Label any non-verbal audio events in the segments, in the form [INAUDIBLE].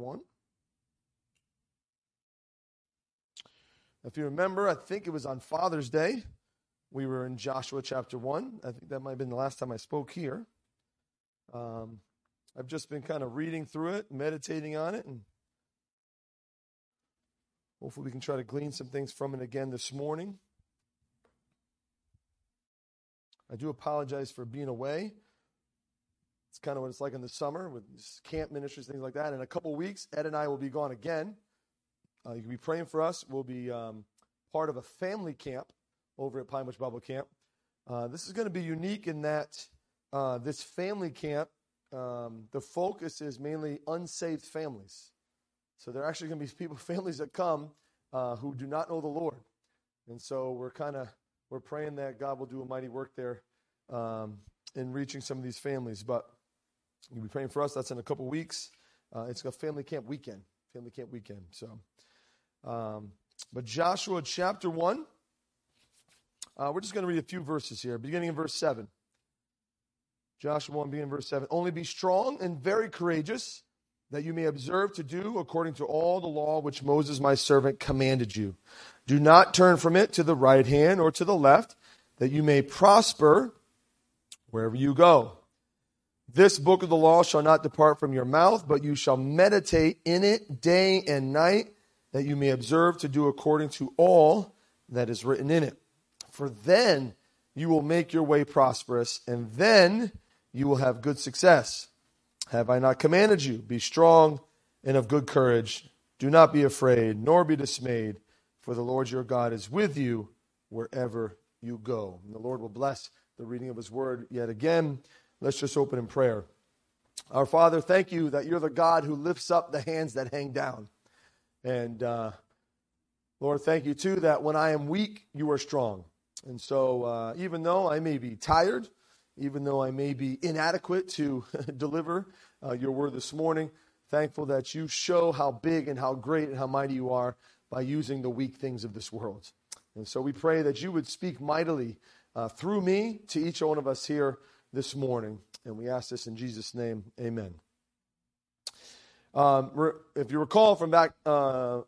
1. If you remember, I think it was on Father's Day. We were in Joshua chapter 1. I think that might have been the last time I spoke here. Um, I've just been kind of reading through it, meditating on it, and hopefully we can try to glean some things from it again this morning. I do apologize for being away. It's kind of what it's like in the summer with camp ministries, things like that. In a couple weeks, Ed and I will be gone again. Uh, you can be praying for us. We'll be um, part of a family camp over at Pine Bush Bible Camp. Uh, this is going to be unique in that uh, this family camp, um, the focus is mainly unsaved families. So there are actually going to be [LAUGHS] people, families that come uh, who do not know the Lord, and so we're kind of we're praying that God will do a mighty work there um, in reaching some of these families. But you'll be praying for us. That's in a couple weeks. Uh, it's a family camp weekend. Family camp weekend. So. Um, but Joshua chapter 1, uh, we're just going to read a few verses here, beginning in verse 7. Joshua 1, beginning in verse 7. Only be strong and very courageous, that you may observe to do according to all the law which Moses my servant commanded you. Do not turn from it to the right hand or to the left, that you may prosper wherever you go. This book of the law shall not depart from your mouth, but you shall meditate in it day and night that you may observe to do according to all that is written in it. For then you will make your way prosperous, and then you will have good success. Have I not commanded you? Be strong and of good courage. Do not be afraid, nor be dismayed, for the Lord your God is with you wherever you go. And the Lord will bless the reading of his word yet again. Let's just open in prayer. Our Father, thank you that you're the God who lifts up the hands that hang down. And uh, Lord, thank you too that when I am weak, you are strong. And so, uh, even though I may be tired, even though I may be inadequate to [LAUGHS] deliver uh, your word this morning, thankful that you show how big and how great and how mighty you are by using the weak things of this world. And so we pray that you would speak mightily uh, through me to each one of us here this morning. And we ask this in Jesus' name. Amen. Um, if you recall from back uh, a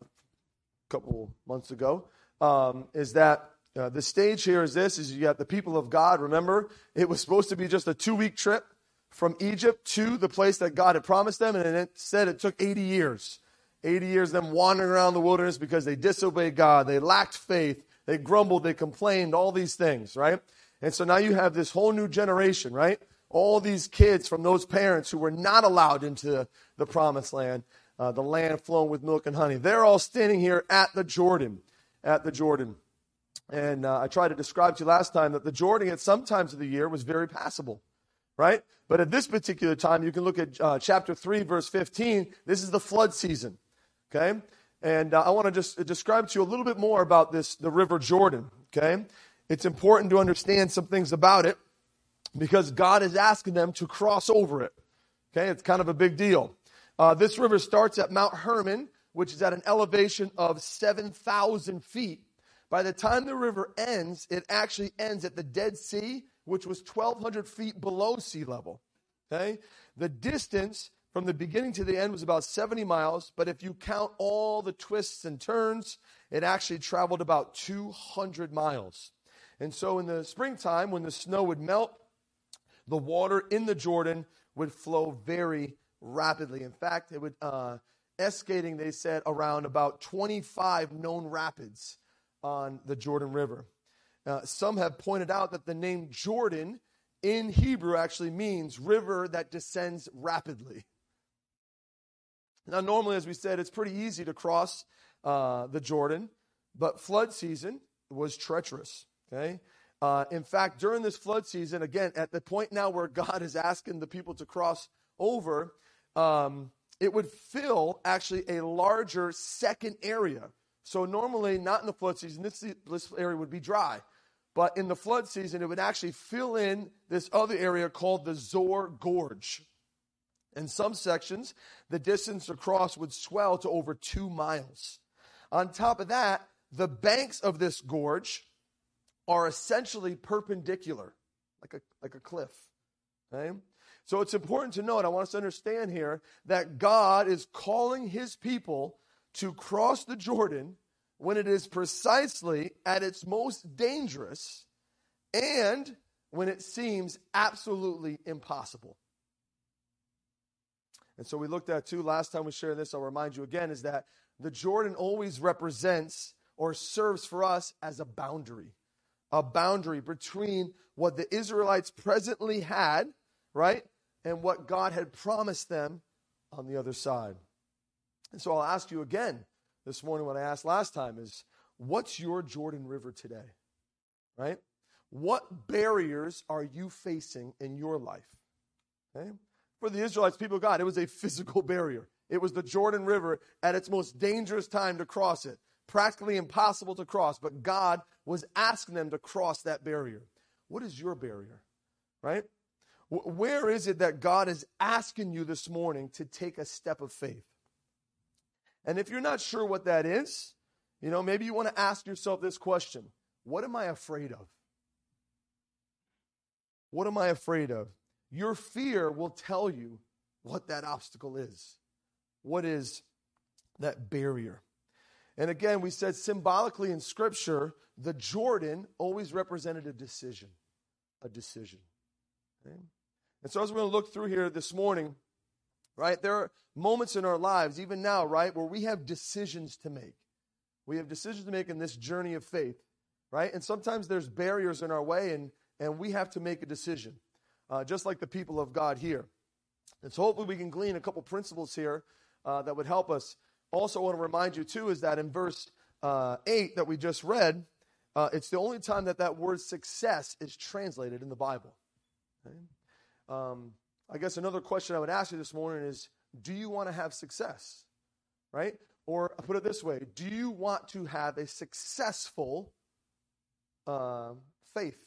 couple months ago, um, is that uh, the stage here is this: is you got the people of God. Remember, it was supposed to be just a two-week trip from Egypt to the place that God had promised them, and it said it took 80 years. 80 years them wandering around the wilderness because they disobeyed God, they lacked faith, they grumbled, they complained, all these things, right? And so now you have this whole new generation, right? all these kids from those parents who were not allowed into the promised land, uh, the land flowing with milk and honey. They're all standing here at the Jordan, at the Jordan. And uh, I tried to describe to you last time that the Jordan at some times of the year was very passable, right? But at this particular time, you can look at uh, chapter 3, verse 15. This is the flood season, okay? And uh, I want to just describe to you a little bit more about this, the River Jordan, okay? It's important to understand some things about it because God is asking them to cross over it. Okay, it's kind of a big deal. Uh, this river starts at Mount Hermon, which is at an elevation of 7,000 feet. By the time the river ends, it actually ends at the Dead Sea, which was 1,200 feet below sea level. Okay, the distance from the beginning to the end was about 70 miles, but if you count all the twists and turns, it actually traveled about 200 miles. And so in the springtime, when the snow would melt, the water in the Jordan would flow very rapidly. In fact, it would, uh, escating, they said, around about 25 known rapids on the Jordan River. Uh, some have pointed out that the name Jordan in Hebrew actually means river that descends rapidly. Now, normally, as we said, it's pretty easy to cross uh, the Jordan, but flood season was treacherous. Okay, uh, in fact, during this flood season, again, at the point now where God is asking the people to cross over, um, it would fill actually a larger second area. So normally, not in the flood season, this, this area would be dry. But in the flood season, it would actually fill in this other area called the Zor Gorge. In some sections, the distance across would swell to over two miles. On top of that, the banks of this gorge are essentially perpendicular, like a, like a cliff. Okay? So it's important to note, I want us to understand here that God is calling his people to cross the Jordan when it is precisely at its most dangerous and when it seems absolutely impossible. And so we looked at too last time we shared this, I'll remind you again, is that the Jordan always represents or serves for us as a boundary, a boundary between what the Israelites presently had, right, and what God had promised them on the other side. And so I'll ask you again this morning what I asked last time is what's your Jordan River today? Right? What barriers are you facing in your life? Okay? For the Israelites, people of God, it was a physical barrier. It was the Jordan River at its most dangerous time to cross it, practically impossible to cross, but God was asking them to cross that barrier. What is your barrier? Right? Where is it that God is asking you this morning to take a step of faith? And if you're not sure what that is, you know, maybe you want to ask yourself this question What am I afraid of? What am I afraid of? Your fear will tell you what that obstacle is. What is that barrier? And again, we said symbolically in Scripture, the Jordan always represented a decision. A decision. Okay? And so, as we're going to look through here this morning, right, there are moments in our lives, even now, right, where we have decisions to make. We have decisions to make in this journey of faith, right? And sometimes there's barriers in our way, and, and we have to make a decision, uh, just like the people of God here. And so, hopefully, we can glean a couple principles here uh, that would help us. Also, want to remind you, too, is that in verse uh, 8 that we just read, uh, it's the only time that that word success is translated in the Bible. Okay? Um, I guess another question I would ask you this morning is do you want to have success? Right? Or I put it this way do you want to have a successful uh, faith?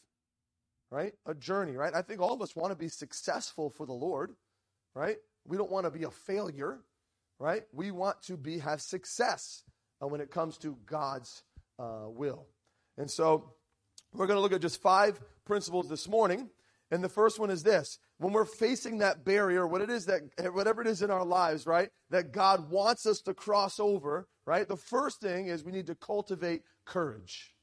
Right? A journey, right? I think all of us want to be successful for the Lord, right? We don't want to be a failure, right? We want to be have success uh, when it comes to God's uh, will. And so we're going to look at just five principles this morning. And the first one is this when we're facing that barrier, what it is that, whatever it is in our lives, right, that God wants us to cross over, right, the first thing is we need to cultivate courage.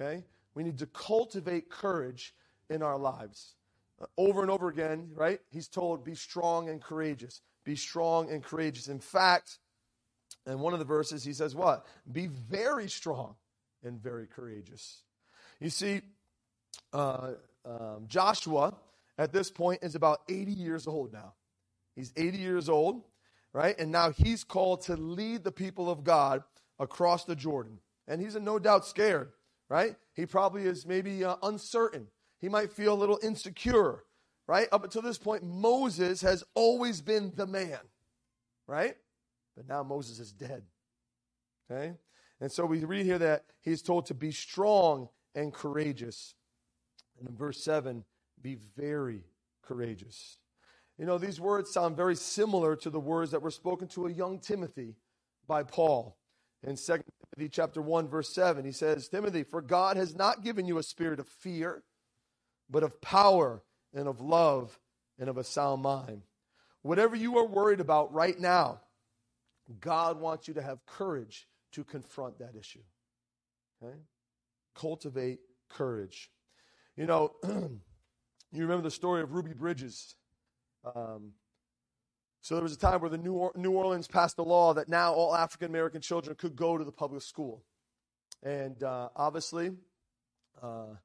Okay? We need to cultivate courage in our lives. Uh, over and over again, right, he's told, be strong and courageous. Be strong and courageous. In fact, in one of the verses, he says, what? Be very strong and very courageous. You see, uh, um, Joshua at this point is about 80 years old now. He's 80 years old, right? And now he's called to lead the people of God across the Jordan. And he's no doubt scared, right? He probably is maybe uh, uncertain. He might feel a little insecure, right? Up until this point, Moses has always been the man, right? But now Moses is dead, okay? And so we read here that he's told to be strong and courageous. And in verse 7, be very courageous. You know, these words sound very similar to the words that were spoken to a young Timothy by Paul. In 2 Timothy chapter 1 verse 7, he says, "Timothy, for God has not given you a spirit of fear, but of power and of love and of a sound mind." Whatever you are worried about right now, God wants you to have courage to confront that issue. Okay? Cultivate courage. You know, [CLEARS THROAT] You remember the story of Ruby Bridges. Um, so there was a time where the New, or- New Orleans passed a law that now all African American children could go to the public school. And uh, obviously, uh,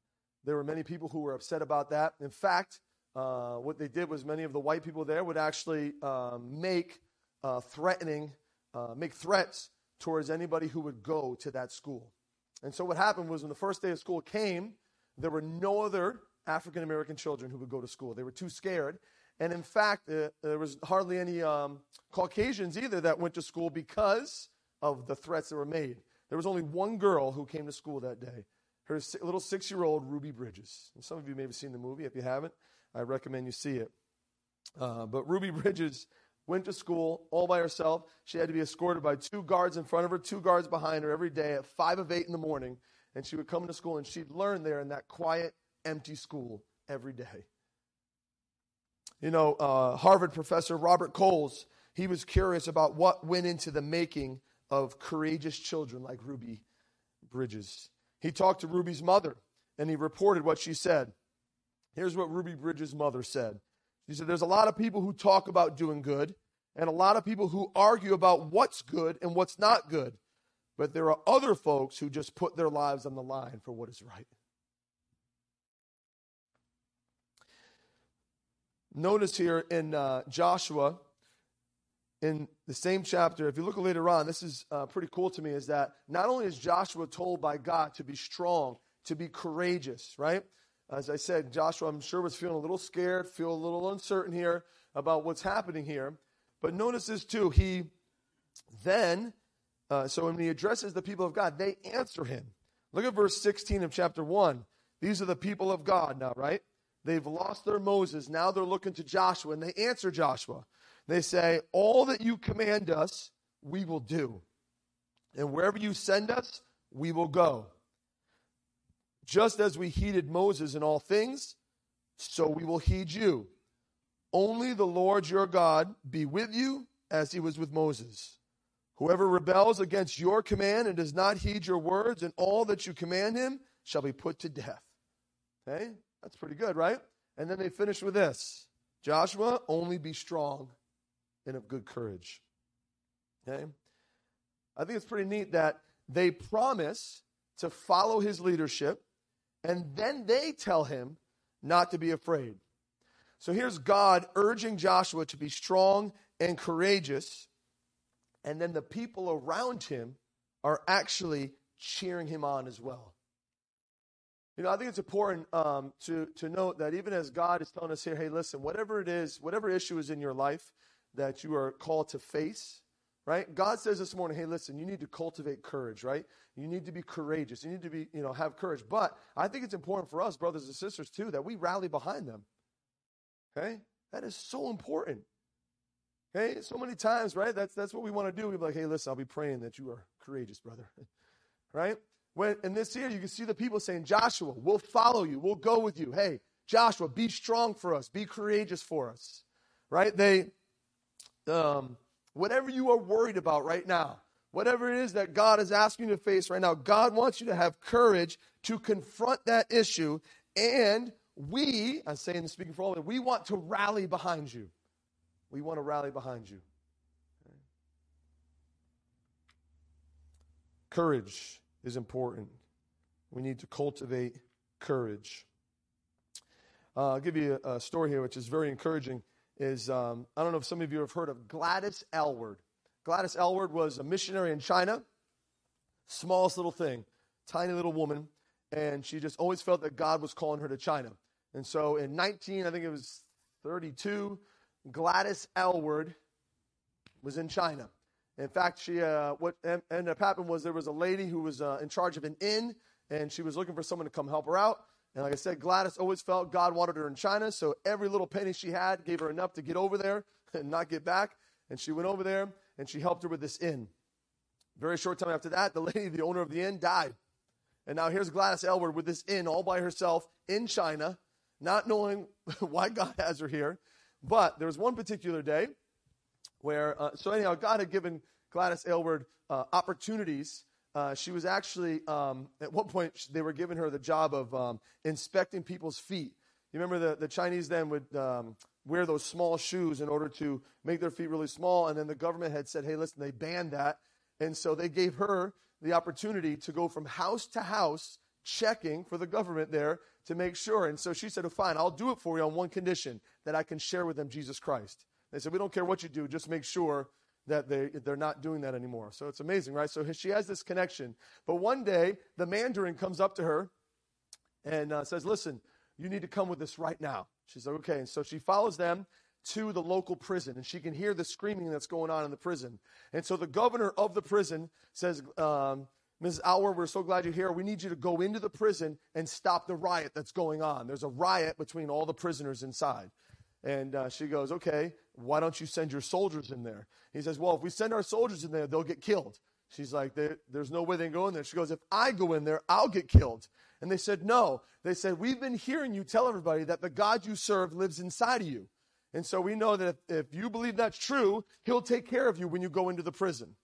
there were many people who were upset about that. In fact, uh, what they did was many of the white people there would actually um, make uh, threatening, uh, make threats towards anybody who would go to that school. And so what happened was when the first day of school came, there were no other African American children who would go to school. They were too scared. And in fact, uh, there was hardly any um, Caucasians either that went to school because of the threats that were made. There was only one girl who came to school that day, her little six year old Ruby Bridges. And some of you may have seen the movie. If you haven't, I recommend you see it. Uh, but Ruby [LAUGHS] Bridges went to school all by herself. She had to be escorted by two guards in front of her, two guards behind her every day at five of eight in the morning. And she would come to school and she'd learn there in that quiet, empty school every day. you know, uh, Harvard professor Robert Coles, he was curious about what went into the making of courageous children like Ruby Bridges. He talked to Ruby's mother and he reported what she said. Here's what Ruby Bridges' mother said. She said, There's a lot of people who talk about doing good and a lot of people who argue about what's good and what's not good. But there are other folks who just put their lives on the line for what is right. Notice here in uh, Joshua, in the same chapter, if you look later on, this is uh, pretty cool to me, is that not only is Joshua told by God to be strong, to be courageous, right? As I said, Joshua, I'm sure, was feeling a little scared, feel a little uncertain here about what's happening here. But notice this too. He then, uh, so when he addresses the people of God, they answer him. Look at verse 16 of chapter 1. These are the people of God now, right? They've lost their Moses. Now they're looking to Joshua, and they answer Joshua. They say, All that you command us, we will do. And wherever you send us, we will go. Just as we heeded Moses in all things, so we will heed you. Only the Lord your God be with you as he was with Moses. Whoever rebels against your command and does not heed your words and all that you command him shall be put to death. Okay? That's pretty good, right? And then they finish with this Joshua, only be strong and of good courage. Okay? I think it's pretty neat that they promise to follow his leadership, and then they tell him not to be afraid. So here's God urging Joshua to be strong and courageous, and then the people around him are actually cheering him on as well. You know, I think it's important um, to, to note that even as God is telling us here, hey, listen, whatever it is, whatever issue is in your life that you are called to face, right? God says this morning, hey, listen, you need to cultivate courage, right? You need to be courageous. You need to be, you know, have courage. But I think it's important for us, brothers and sisters, too, that we rally behind them. Okay? That is so important. Okay? So many times, right? That's that's what we want to do. We're like, hey, listen, I'll be praying that you are courageous, brother. [LAUGHS] right? When, and this year, you can see the people saying, Joshua, we'll follow you. We'll go with you. Hey, Joshua, be strong for us. Be courageous for us. Right? They, um, whatever you are worried about right now, whatever it is that God is asking you to face right now, God wants you to have courage to confront that issue. And we, I'm saying, speaking for all of them, we want to rally behind you. We want to rally behind you. Courage is important. We need to cultivate courage. Uh, I'll give you a, a, story here, which is very encouraging. Is um, I don't know if some of you have heard of Gladys Aylward. Gladys Aylward was a missionary in China, smallest little thing, tiny little woman, and she just always felt that God was calling her to China. And so in 19, I think it was 32, Gladys Aylward was in China. In fact, she uh, what ended up happening was there was a lady who was uh, in charge of an inn, and she was looking for someone to come help her out. And like I said, Gladys always felt God wanted her in China, so every little penny she had gave her enough to get over there [LAUGHS] and not get back. And she went over there and she helped her with this inn. Very short time after that, the [LAUGHS] lady, the owner of the inn, died. And now here's Gladys Aylward with this inn all by herself in China, not knowing [LAUGHS] why God has her here. But there was one particular day where, uh, so anyhow, God had given Gladys Aylward uh, opportunities. Uh, she was actually, um, at one point, they were giving her the job of um, inspecting people's feet. You remember the, the Chinese then would um, wear those small shoes in order to make their feet really small, and then the government had said, hey, listen, they banned that. And so they gave her the opportunity to go from house to house checking for the government there to make sure. And so she said, oh, fine, I'll do it for you on one condition that I can share with them Jesus Christ. They said, We don't care what you do, just make sure that they, they're not doing that anymore. So it's amazing, right? So she has this connection. But one day, the Mandarin comes up to her and uh, says, Listen, you need to come with us right now. She's like, Okay. And so she follows them to the local prison, and she can hear the screaming that's going on in the prison. And so the governor of the prison says, um, Mrs. Aylward, we're so glad you're here. We need you to go into the prison and stop the riot that's going on. There's a riot between all the prisoners inside. And uh, she goes, Okay, why don't you send your soldiers in there? He says, Well, if we send our soldiers in there, they'll get killed. She's like, There's no way they can go in there. She goes, If I go in there, I'll get killed. And they said, No. They said, We've been hearing you tell everybody that the God you serve lives inside of you. And so we know that if, if you believe that's true, he'll take care of you when you go into the prison.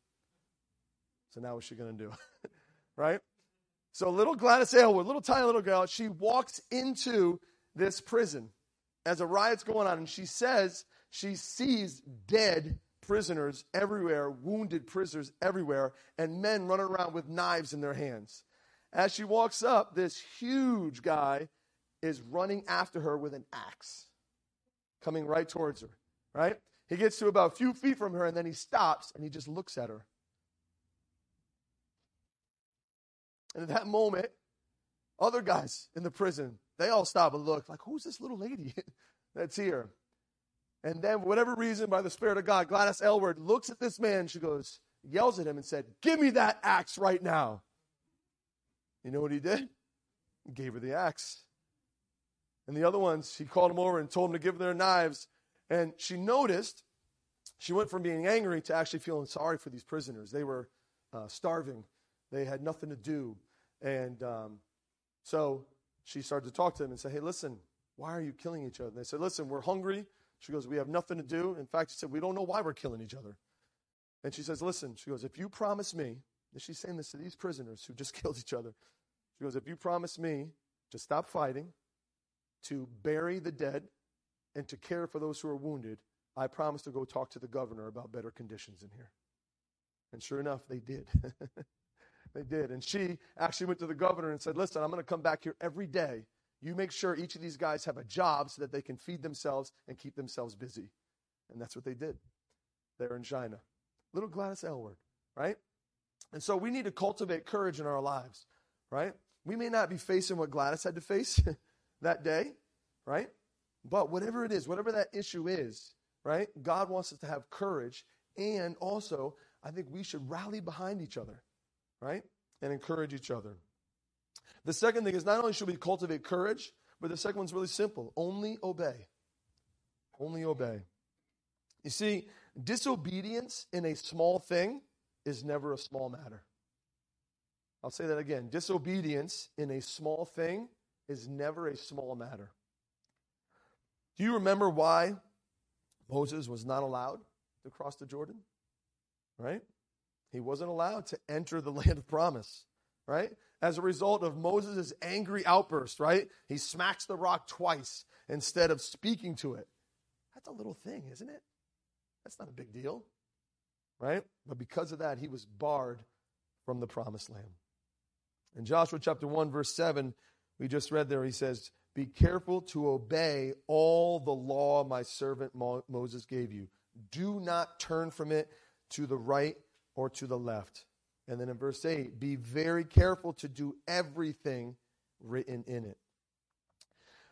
So now what's she going to do? [LAUGHS] right? So little Gladys Aylward, little tiny little girl, she walks into this prison as a riot's going on, and she says she sees dead prisoners everywhere, wounded prisoners everywhere, and men running around with knives in their hands. As she walks up, this huge guy is running after her with an axe, coming right towards her, right? He gets to about a few feet from her, and then he stops and he just looks at her. And at that moment, other guys in the prison, they all stop and look like, who's this little lady [LAUGHS] that's here? And then, for whatever reason, by the Spirit of God, Gladys Aylward looks at this man. She goes, yells at him and said, Give me that axe right now. You know what he did? He gave her the axe. And the other ones, he called them over and told them to give their knives. And she noticed, she went from being angry to actually feeling sorry for these prisoners. They were uh, starving, they had nothing to do. And um, so she started to talk to them and say, Hey, listen, why are you killing each other? And they said, Listen, we're hungry. She goes, We have nothing to do. In fact, she said, We don't know why we're killing each other. And she says, Listen, she goes, If you promise me, and she's saying this to these prisoners who just [LAUGHS] killed each other. She goes, If you promise me to stop fighting, to bury the dead, and to care for those who are wounded, I promise to go talk to the governor about better conditions in here. And sure enough, they did. [LAUGHS] they did. And she actually went to the governor and said, Listen, I'm going to come back here every day you make sure each of these guys have a job so that they can feed themselves and keep themselves busy. And that's what they did there in China. Little Gladys Aylward, right? And so we need to cultivate courage in our lives, right? We may not be facing what Gladys had to face [LAUGHS] that day, right? But whatever it is, whatever that issue is, right? God wants us to have courage. And also, I think we should rally behind each other, right? And encourage each other. The second thing is not only should we cultivate courage, but the second one's really simple only obey. Only obey. You see, disobedience in a small thing is never a small matter. I'll say that again. Disobedience in a small thing is never a small matter. Do you remember why Moses was not allowed to cross the Jordan? Right? He wasn't allowed to enter the [LAUGHS] land of promise, right? as a result of Moses' angry outburst, right? He smacks the rock twice instead of speaking to it. That's a little thing, isn't it? That's not a big deal, right? But because of that, he was barred from the promised land. In Joshua chapter 1, verse 7, we just read there, he says, Be careful to obey all the law my servant Moses gave you. Do not turn from it to the right or to the left and then in verse 8, be very careful to do everything written in it.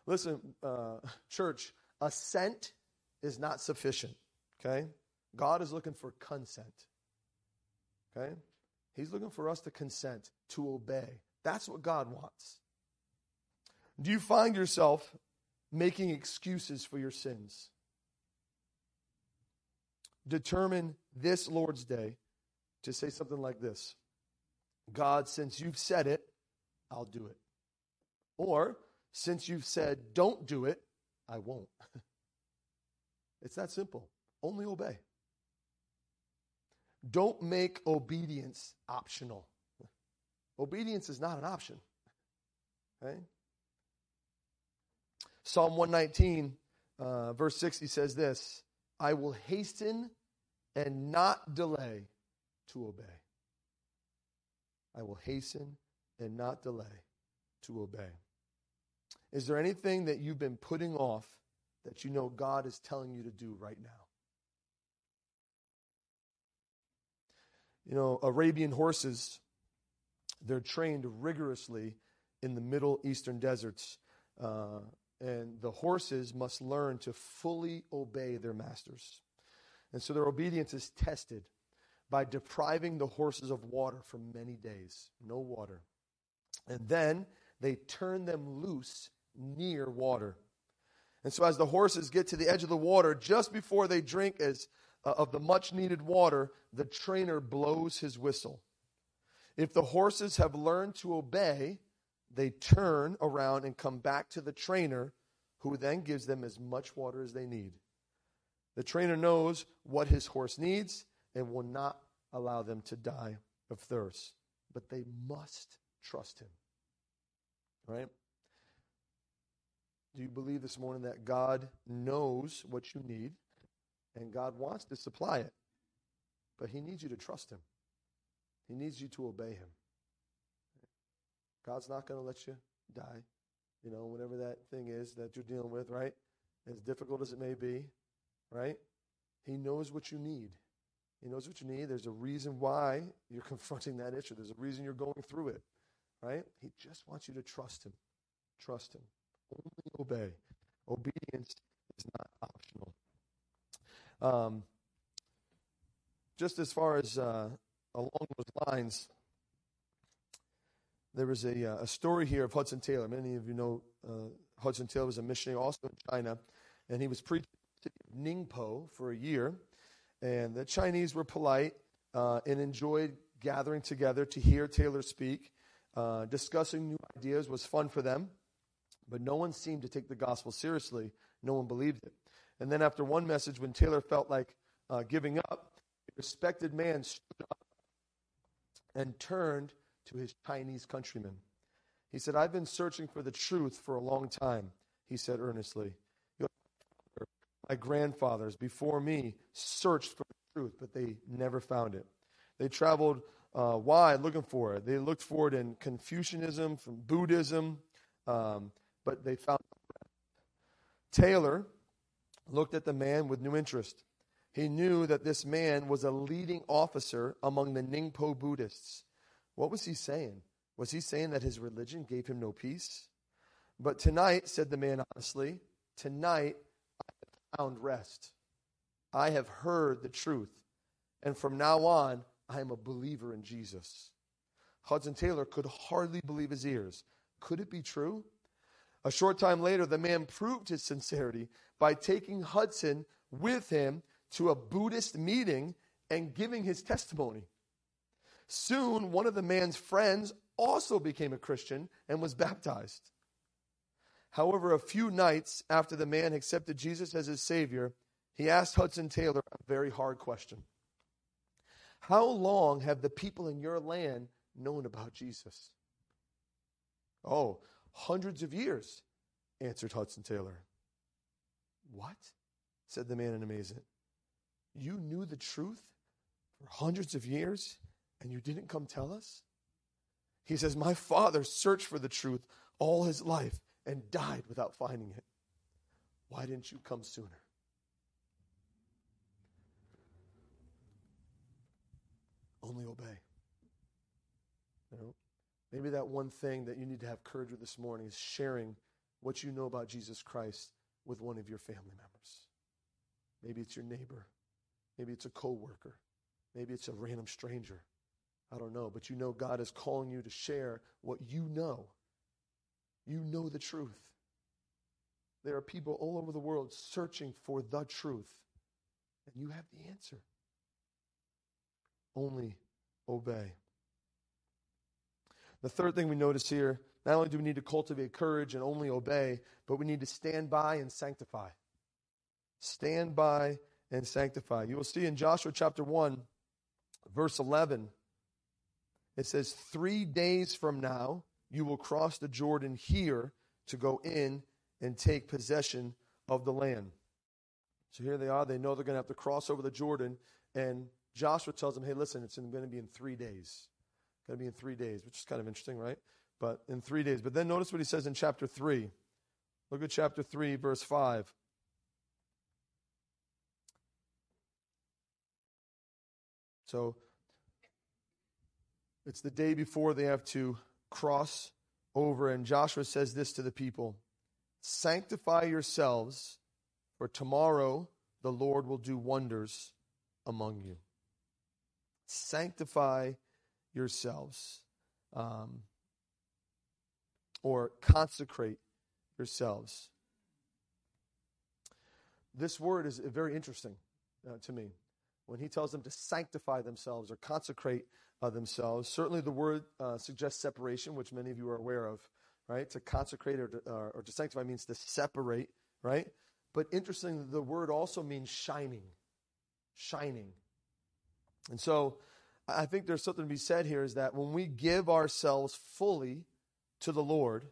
Listen, uh, church, assent is not sufficient. Okay? God is looking for consent. Okay? He's looking for us to consent, to obey. That's what God wants. Do you find yourself making excuses for your sins? Determine this Lord's Day to say something like this God, since you've said it, I'll do it. Or, since you've said don't do it, I won't. [LAUGHS] it's that simple. Only obey. Don't make obedience optional. [LAUGHS] Obedience is not an option. [LAUGHS] Okay? Psalm 119, uh, verse 60 says this I will hasten and not delay to obey. I will hasten and not delay to obey. Is there anything that you've been putting off that you know God is telling you to do right now? You know, Arabian horses, they're trained rigorously in the Middle Eastern deserts. Uh, and the horses must learn to fully obey their masters. And so their obedience is tested by depriving the horses of water for many days. No water. And then they turn them loose near water. And so, as the horses get to the edge of the water, just before they drink as, uh, of the much needed water, the trainer blows his whistle. If the horses have learned to obey, they turn around and come back to the trainer, who then gives them as much water as they need. The trainer knows what his horse needs and will not allow them to die of thirst. But they must trust him. Right? Do you believe this morning that God knows what you need and God wants to supply it? But he needs you to trust him. He needs you to obey him. God's not going to let you die. You know, whatever that thing is that you're dealing with, right? As difficult as it may be, right? He knows what you need. He knows what you need. There's a reason why you're [LAUGHS] confronting that issue. There's a reason you're going through it, right? He just wants you to trust him. Trust him. Only obey. Obedience is not optional. Um, just as far as uh, along those lines, there was a, uh, a story here of Hudson Taylor. Many of you know uh, Hudson Taylor was a missionary also in China, and he was preaching in Ningpo for a year. And the Chinese were polite uh, and enjoyed gathering together to hear Taylor speak. Uh, discussing new ideas was fun for them, but no one seemed to take the gospel seriously. No one believed it. And then after one message, when Taylor felt like uh, giving up, a respected man stood up and turned to his Chinese countrymen. He said, I've been searching for the truth for a long time, he said earnestly. My grandfathers before me searched for the truth, but they never found it. They traveled uh, wide looking for it. They looked for it in Confucianism, from Buddhism, um, but they found it. Taylor looked at the man with new interest. He knew that this man was a leading officer among the Ningpo Buddhists. What was he saying? Was he saying that his religion gave him no peace? But tonight, said the man honestly, tonight found rest. I have heard the truth. And from now on, I am a believer in Jesus. Hudson Taylor could hardly believe his ears. Could it be true? A short time later, the man proved his sincerity by taking Hudson with him to a Buddhist meeting and giving his testimony. Soon, one of the man's friends also became a Christian and was baptized. However, a few nights after the man accepted Jesus as his Savior, he asked Hudson Taylor a very hard question How long have the people in your land known about Jesus? Oh, hundreds of years, answered Hudson Taylor. What? said the man in amazement. You knew the truth for hundreds of years and you didn't come tell us? He says, My father searched for the truth all his life and died without finding it. Why didn't you come sooner? Only obey. You know, maybe that one thing that you need to have courage with this morning is sharing what you know about Jesus Christ with one of your family members. Maybe it's your neighbor. Maybe it's a coworker. Maybe it's a random stranger. I don't know, but you know God is calling you to share what you know. You know the truth. There are people all over the world searching for the truth, and you have the answer. Only obey. The third thing we notice here not only do we need to cultivate courage and only obey, but we need to stand by and sanctify. Stand by and sanctify. You will see in Joshua chapter 1, verse 11 it says, Three days from now, you will cross the Jordan here to go in and take possession of the land. So here they are. They know they're going to have to cross over the Jordan. And Joshua tells them, hey, listen, it's going to be in three days. It's going to be in three days, which is kind of interesting, right? But in three days. But then notice what he says in chapter 3. Look at chapter 3, verse 5. So it's the day before they have to cross over, and Joshua says this to the people Sanctify yourselves, for tomorrow the Lord will do wonders among you. Sanctify yourselves, um, or consecrate yourselves. This word is very interesting uh, to me when he tells them to sanctify themselves or consecrate themselves. Certainly, the word uh, suggests separation, which many of you are aware of, right? To consecrate or to, uh, or to sanctify means to separate, right? But interestingly, the word also means shining. Shining. And so I think there's something to be said here is that when we give ourselves fully to the Lord,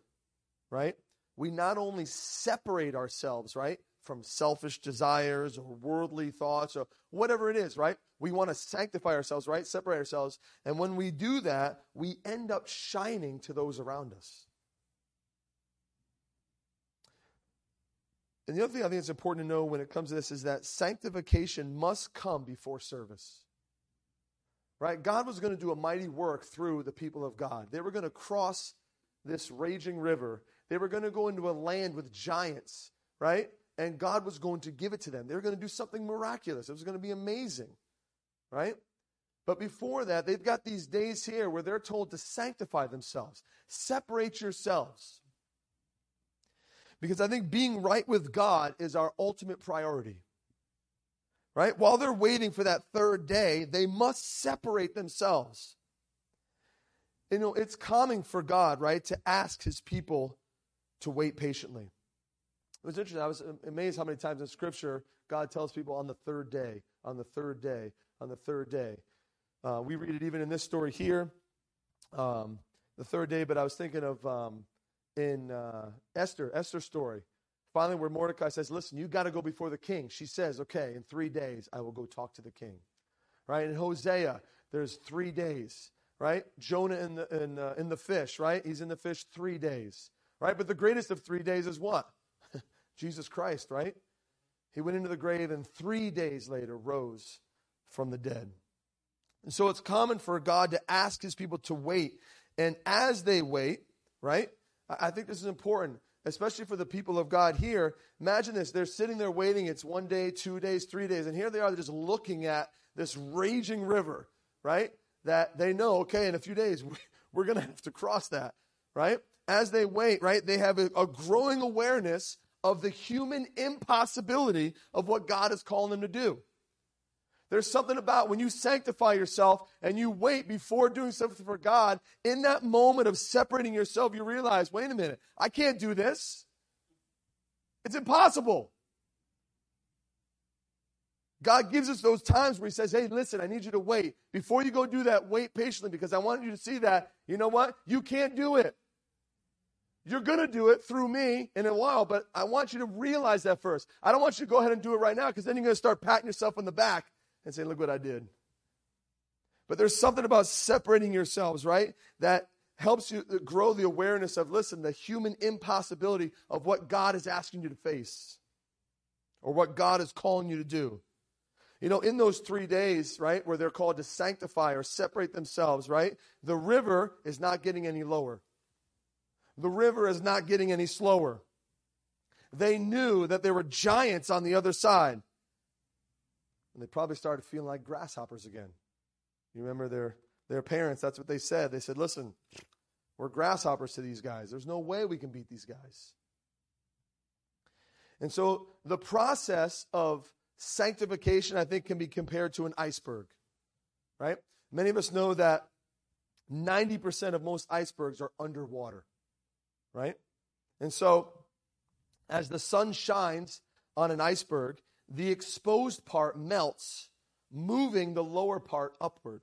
right, we not only separate ourselves, right, from selfish desires or worldly thoughts or whatever it is, right? We want to sanctify ourselves, right? Separate ourselves. And when we do that, we end up shining to those around us. And the other thing I think it's important to know when it comes to this is that sanctification must come before service. Right? God was going to do a mighty work through the people of God. They were going to cross this raging river. They were going to go into a land with giants, right? And God was going to give it to them. They were going to do something miraculous. It was going to be amazing, right? But before that, they've got these days here where they're told to sanctify themselves, separate yourselves. Because I think being right with God is our ultimate priority. Right? While they're waiting for that third day, they must separate themselves. You know, it's common for God, right, to ask his people to wait patiently. It was interesting. I was amazed how many times in Scripture God tells people on the third day, on the third day, on the third day. Uh, we read it even in this story here, um, the third day, but I was thinking of um, in uh, Esther, Esther's story. Finally, where Mordecai says, Listen, you got to go before the king. She says, Okay, in three days, I will go talk to the king. Right? In Hosea, there's three days. Right? Jonah in the, in, uh, in the fish, right? He's in the fish three days. Right? But the greatest of three days is what? Jesus Christ, right? He went into the grave and three days later rose from the dead. And so it's common for God to ask his people to wait. And as they wait, right? I think this is important, especially for the people of God here. Imagine this. They're sitting there waiting. It's one day, two days, three days. And here they are, they're just looking at this raging river, right? That they know, okay, in a few days, [LAUGHS] we're going to have to cross that, right? As they wait, right, they have a, a growing awareness of the human impossibility of what God is calling them to do. There's something about when you sanctify yourself and you wait before doing something for God, in that moment of separating yourself, you realize, wait a minute, I can't do this. It's impossible. God gives us those times where He says, Hey, listen, I need you to wait. Before you go do that, wait patiently because I want you to see that, you know what? You can't do it. You're going to do it through me in a while, but I want you to realize that first. I don't want you to go ahead and do it right now because then you're going to start patting yourself on the back and say, Look what I did. But there's something about separating yourselves, right? That helps you uh, grow the awareness of, listen, the human impossibility of what God is asking you to face or what God is calling you to do. You know, in those three days, right, where they're called to sanctify or separate themselves, right, the river is not getting any lower. The river is not getting any slower. They knew that there were giants on the other side. And they probably started feeling like grasshoppers again. You remember their, their parents, that's what they said. They said, listen, we're grasshoppers to these guys. There's no way we can beat these guys. And so the process of sanctification, I think, can be compared to an iceberg, right? Many of us know that 90% of most icebergs are underwater, right? And so as the sun shines on an iceberg, the exposed part melts, moving the lower part upward.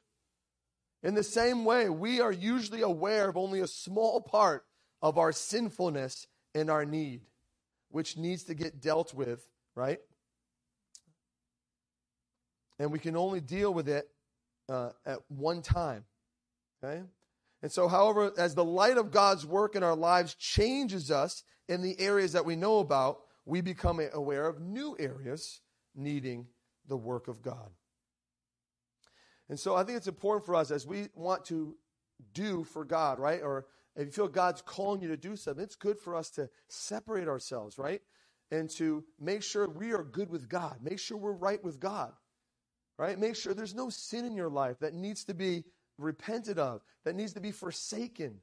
In the same way, we are usually aware of only a small part of our sinfulness and our need, which needs to get dealt with, right? And we can only deal with it uh, at one time, okay? And so, however, as the light of God's work in our lives changes us in the areas that we know about, we become aware of new areas needing the work of God. And so I think it's important for us as we want to do for God, right? Or if you feel God's calling you to do something, it's good for us to separate ourselves, right? And to make sure we are good with God. Make sure we're right with God, right? Make sure there's no sin in your life that needs to be repented of, that needs to be forsaken,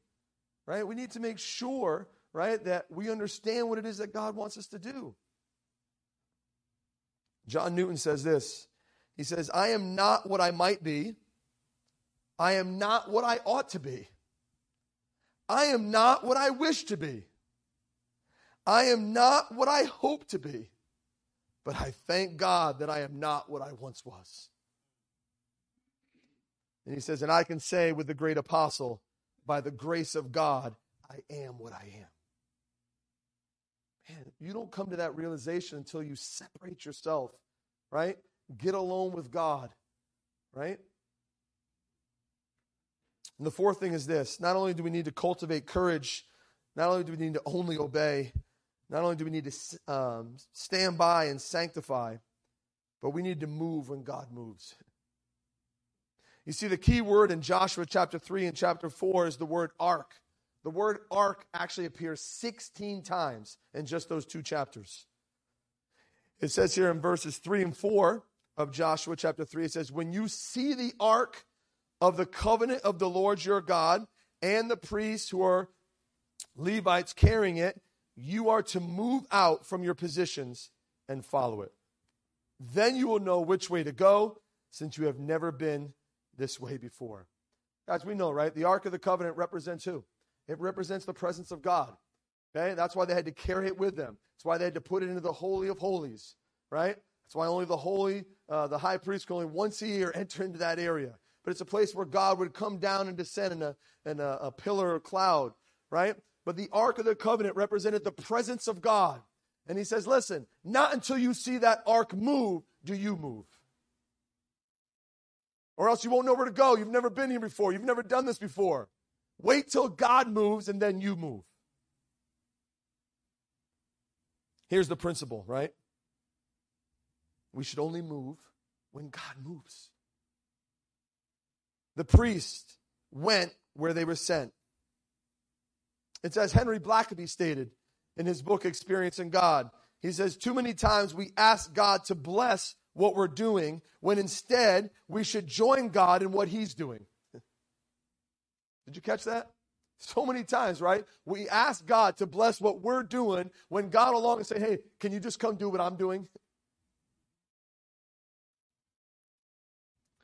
right? We need to make sure right? That we understand what it is that God wants us to do. John Newton says this He says, I am not what I might be. I am not what I ought to be. I am not what I wish to be. I am not what I hope to be. but I thank God that I am not what I once was. And he says, And I can say with the great apostle, by the grace of God, I am what I am. Man, you don't come to that realization until you separate yourself, right? Get alone with God, right? And the fourth thing is this not only do we need to cultivate courage, not only do we need to only obey, not only do we need to um, stand by and sanctify, but we need to move when God moves. You see, the key word in Joshua chapter 3 and chapter 4 is the word ark. The word ark actually appears 16 times in just those two chapters. It says here in verses 3 and 4 of Joshua chapter 3, it says, When you see the ark of the covenant of the Lord your God and the priests who are Levites carrying it, you are to move out from your positions and follow it. Then you will know which way to go, since you have never been this way before. Guys, we know, right? The Ark of the Covenant represents who? It represents the presence of God. Okay? That's why they had to carry it with them. That's why they had to put it into the Holy of Holies, right? That's why only the holy, uh, the high priest could only once a year enter into that area. But it's a place where God would come down and descend in a, in a, a pillar or cloud, right? But the Ark of the Covenant represented the presence of God. And he says, listen, not until you see that ark move do you move. Or else you won't know where to go. You've never been here before. You've never done this before. Wait till God moves and then you move. Here's the principle, right? We should only move when God moves. The priest went where they were sent. It's as Henry Blackaby stated in his book, Experiencing God. He says, Too many times we ask God to bless what we're doing when instead we should join God in what He's doing. [LAUGHS] Did you catch that? So many times, right? We ask God to bless what we're doing when God along and say, Hey, can you just come do what I'm doing? [LAUGHS]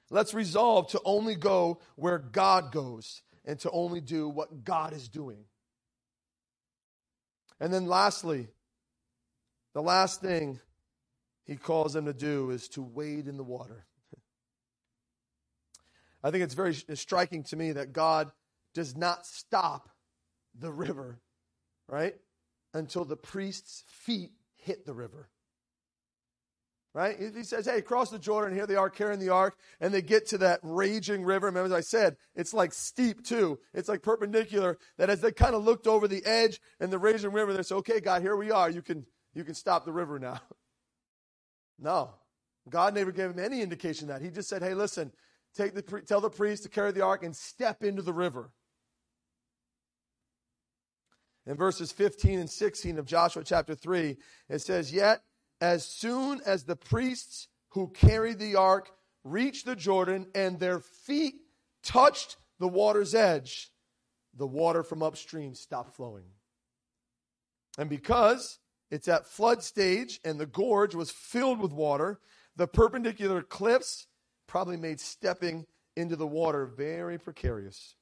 Let's resolve to only go where God goes and to only do what God is doing. And then lastly, the last thing he calls them to do is to wade in the water. [LAUGHS] I think it's very striking to me that God does not stop the river, right? Until the priest's feet hit the river. Right? He says, hey, cross the Jordan. Here they are carrying the ark. And they get to that raging river. Remember, as I said, it's like steep too. It's like perpendicular. That as they kind of looked over the edge and the raging river, they said, okay, God, here we are. You can, you can stop the river now. [LAUGHS] no. God never gave him any indication that. He just said, hey, listen, take the, tell the priest to carry the ark and step into the river. In verses 15 and 16 of Joshua chapter 3, it says, Yet as soon as the priests who carried the ark reached the Jordan and their feet touched the water's edge, the water from upstream stopped flowing. And because it's at flood stage and the gorge was filled with water, the perpendicular cliffs probably made stepping into the water very precarious.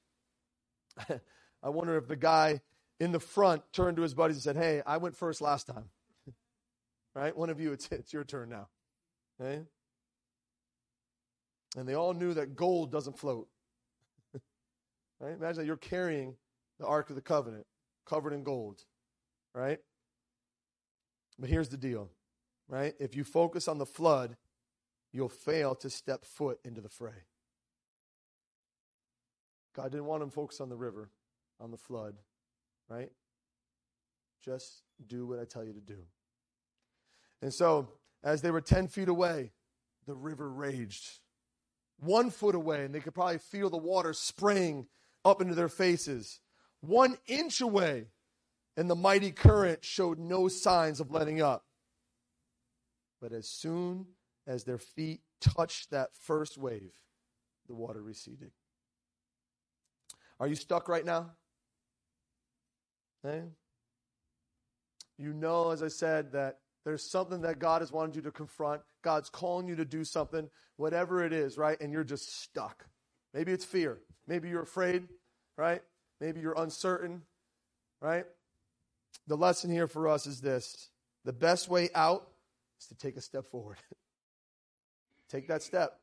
[LAUGHS] I wonder if the guy in the front turned to his buddies and said, Hey, I went first last time. [LAUGHS] right? One of you, it's, it's your turn now. Okay? And they all knew that gold doesn't float. [LAUGHS] right? Imagine that you're carrying the Ark of the Covenant covered in gold. Right? But here's the deal. Right? If you focus on the flood, you'll fail to step foot into the fray. God didn't want him to focus on the river, on the flood, right? Just do what I tell you to do. And so, as they were 10 feet away, the river raged. One foot away, and they could probably feel the water spraying up into their faces. One inch away, and the mighty current showed no signs of letting up. But as soon as their feet touched that first wave, the water receded. Are you stuck right now? Hey? You know, as I said, that there's something that God has wanted you to confront. God's calling you to do something, whatever it is, right? And you're just stuck. Maybe it's fear. Maybe you're afraid, right? Maybe you're uncertain, right? The lesson here for us is this the best way out is to take a step forward. [LAUGHS] take that step.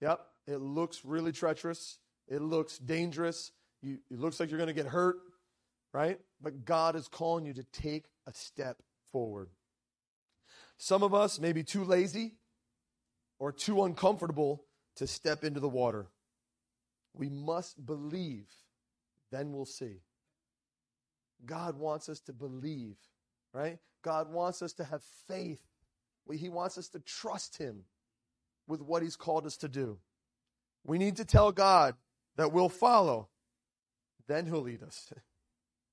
Yep, it looks really treacherous. It looks dangerous. You, it looks like you're going to get hurt, right? But God is calling you to take a step forward. Some of us may be too lazy or too uncomfortable to step into the water. We must believe, then we'll see. God wants us to believe, right? God wants us to have faith. He wants us to trust Him with what He's called us to do. We need to tell God that we'll follow, then He'll lead us. [LAUGHS]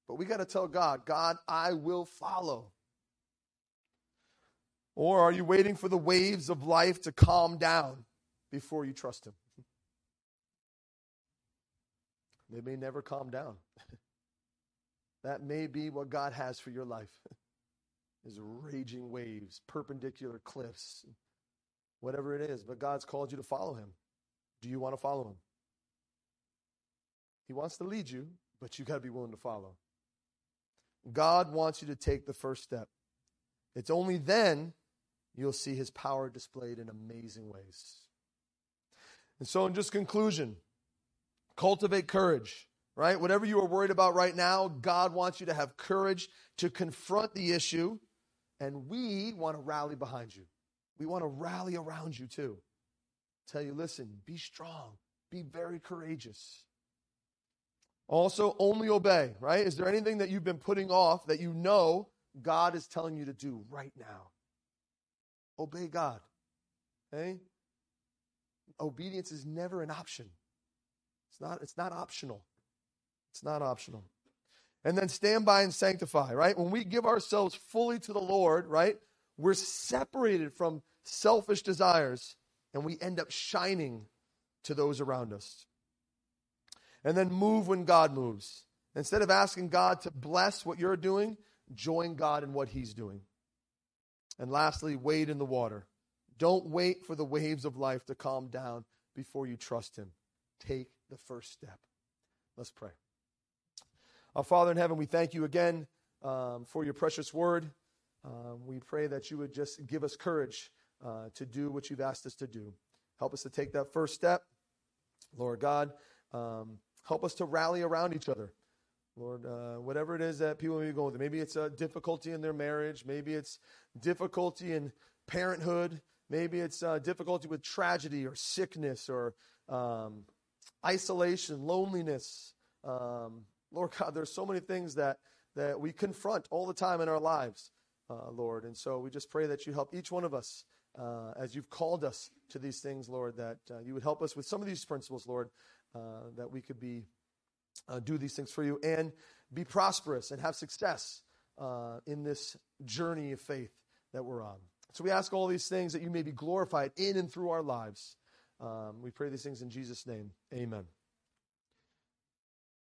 But we got to tell God, God, I will follow. Or are you waiting for the waves of life to calm down before you trust Him? [LAUGHS] They may never calm down. [LAUGHS] that may be what God has for your life. [LAUGHS] Is raging waves, perpendicular cliffs, whatever it is, but God's called you to follow him. Do you want to follow him? He wants to lead you, but you got to be willing to follow. God wants you to take the first step. It's only then you'll see his power displayed in amazing ways. And so, in just conclusion, cultivate courage, right? Whatever you are worried about right now, God wants you to have courage to confront the issue, and we want to rally behind you. We want to rally around you too. Tell you, listen, be strong, be very courageous. Also, only obey, right? Is there anything that you've been putting off that you know God is telling you to do right now? Obey God. Okay? Obedience is never an option. It's not, it's not optional. It's not optional. And then stand by and sanctify, right? When we give ourselves fully to the Lord, right? We're separated from selfish desires and we end up shining to those around us. And then move when God moves. Instead of asking God to bless what you're doing, join God in what He's doing. And lastly, wade in the water. Don't wait for the waves of life to calm down before you trust Him. Take the first step. Let's pray. Our Father in heaven, we thank you again um, for your precious word. Um, we pray that you would just give us courage uh, to do what you've asked us to do. Help us to take that first step. Lord God, um, help us to rally around each other. Lord, uh, whatever it is that people may be going through, maybe it's a difficulty in their marriage, maybe it's difficulty in parenthood, maybe it's a difficulty with tragedy or sickness or um, isolation, loneliness. Um, Lord God, there's so many things that, that we confront all the time in our lives, uh, Lord. And so we just pray that you help each one of us uh, as you've called us to these things, Lord, that uh, you would help us with some of these principles, Lord, uh, that we could be uh, do these things for you and be prosperous and have success uh, in this journey of faith that we're on. So we ask all these things that you may be glorified in and through our lives. Um, we pray these things in Jesus' name. Amen.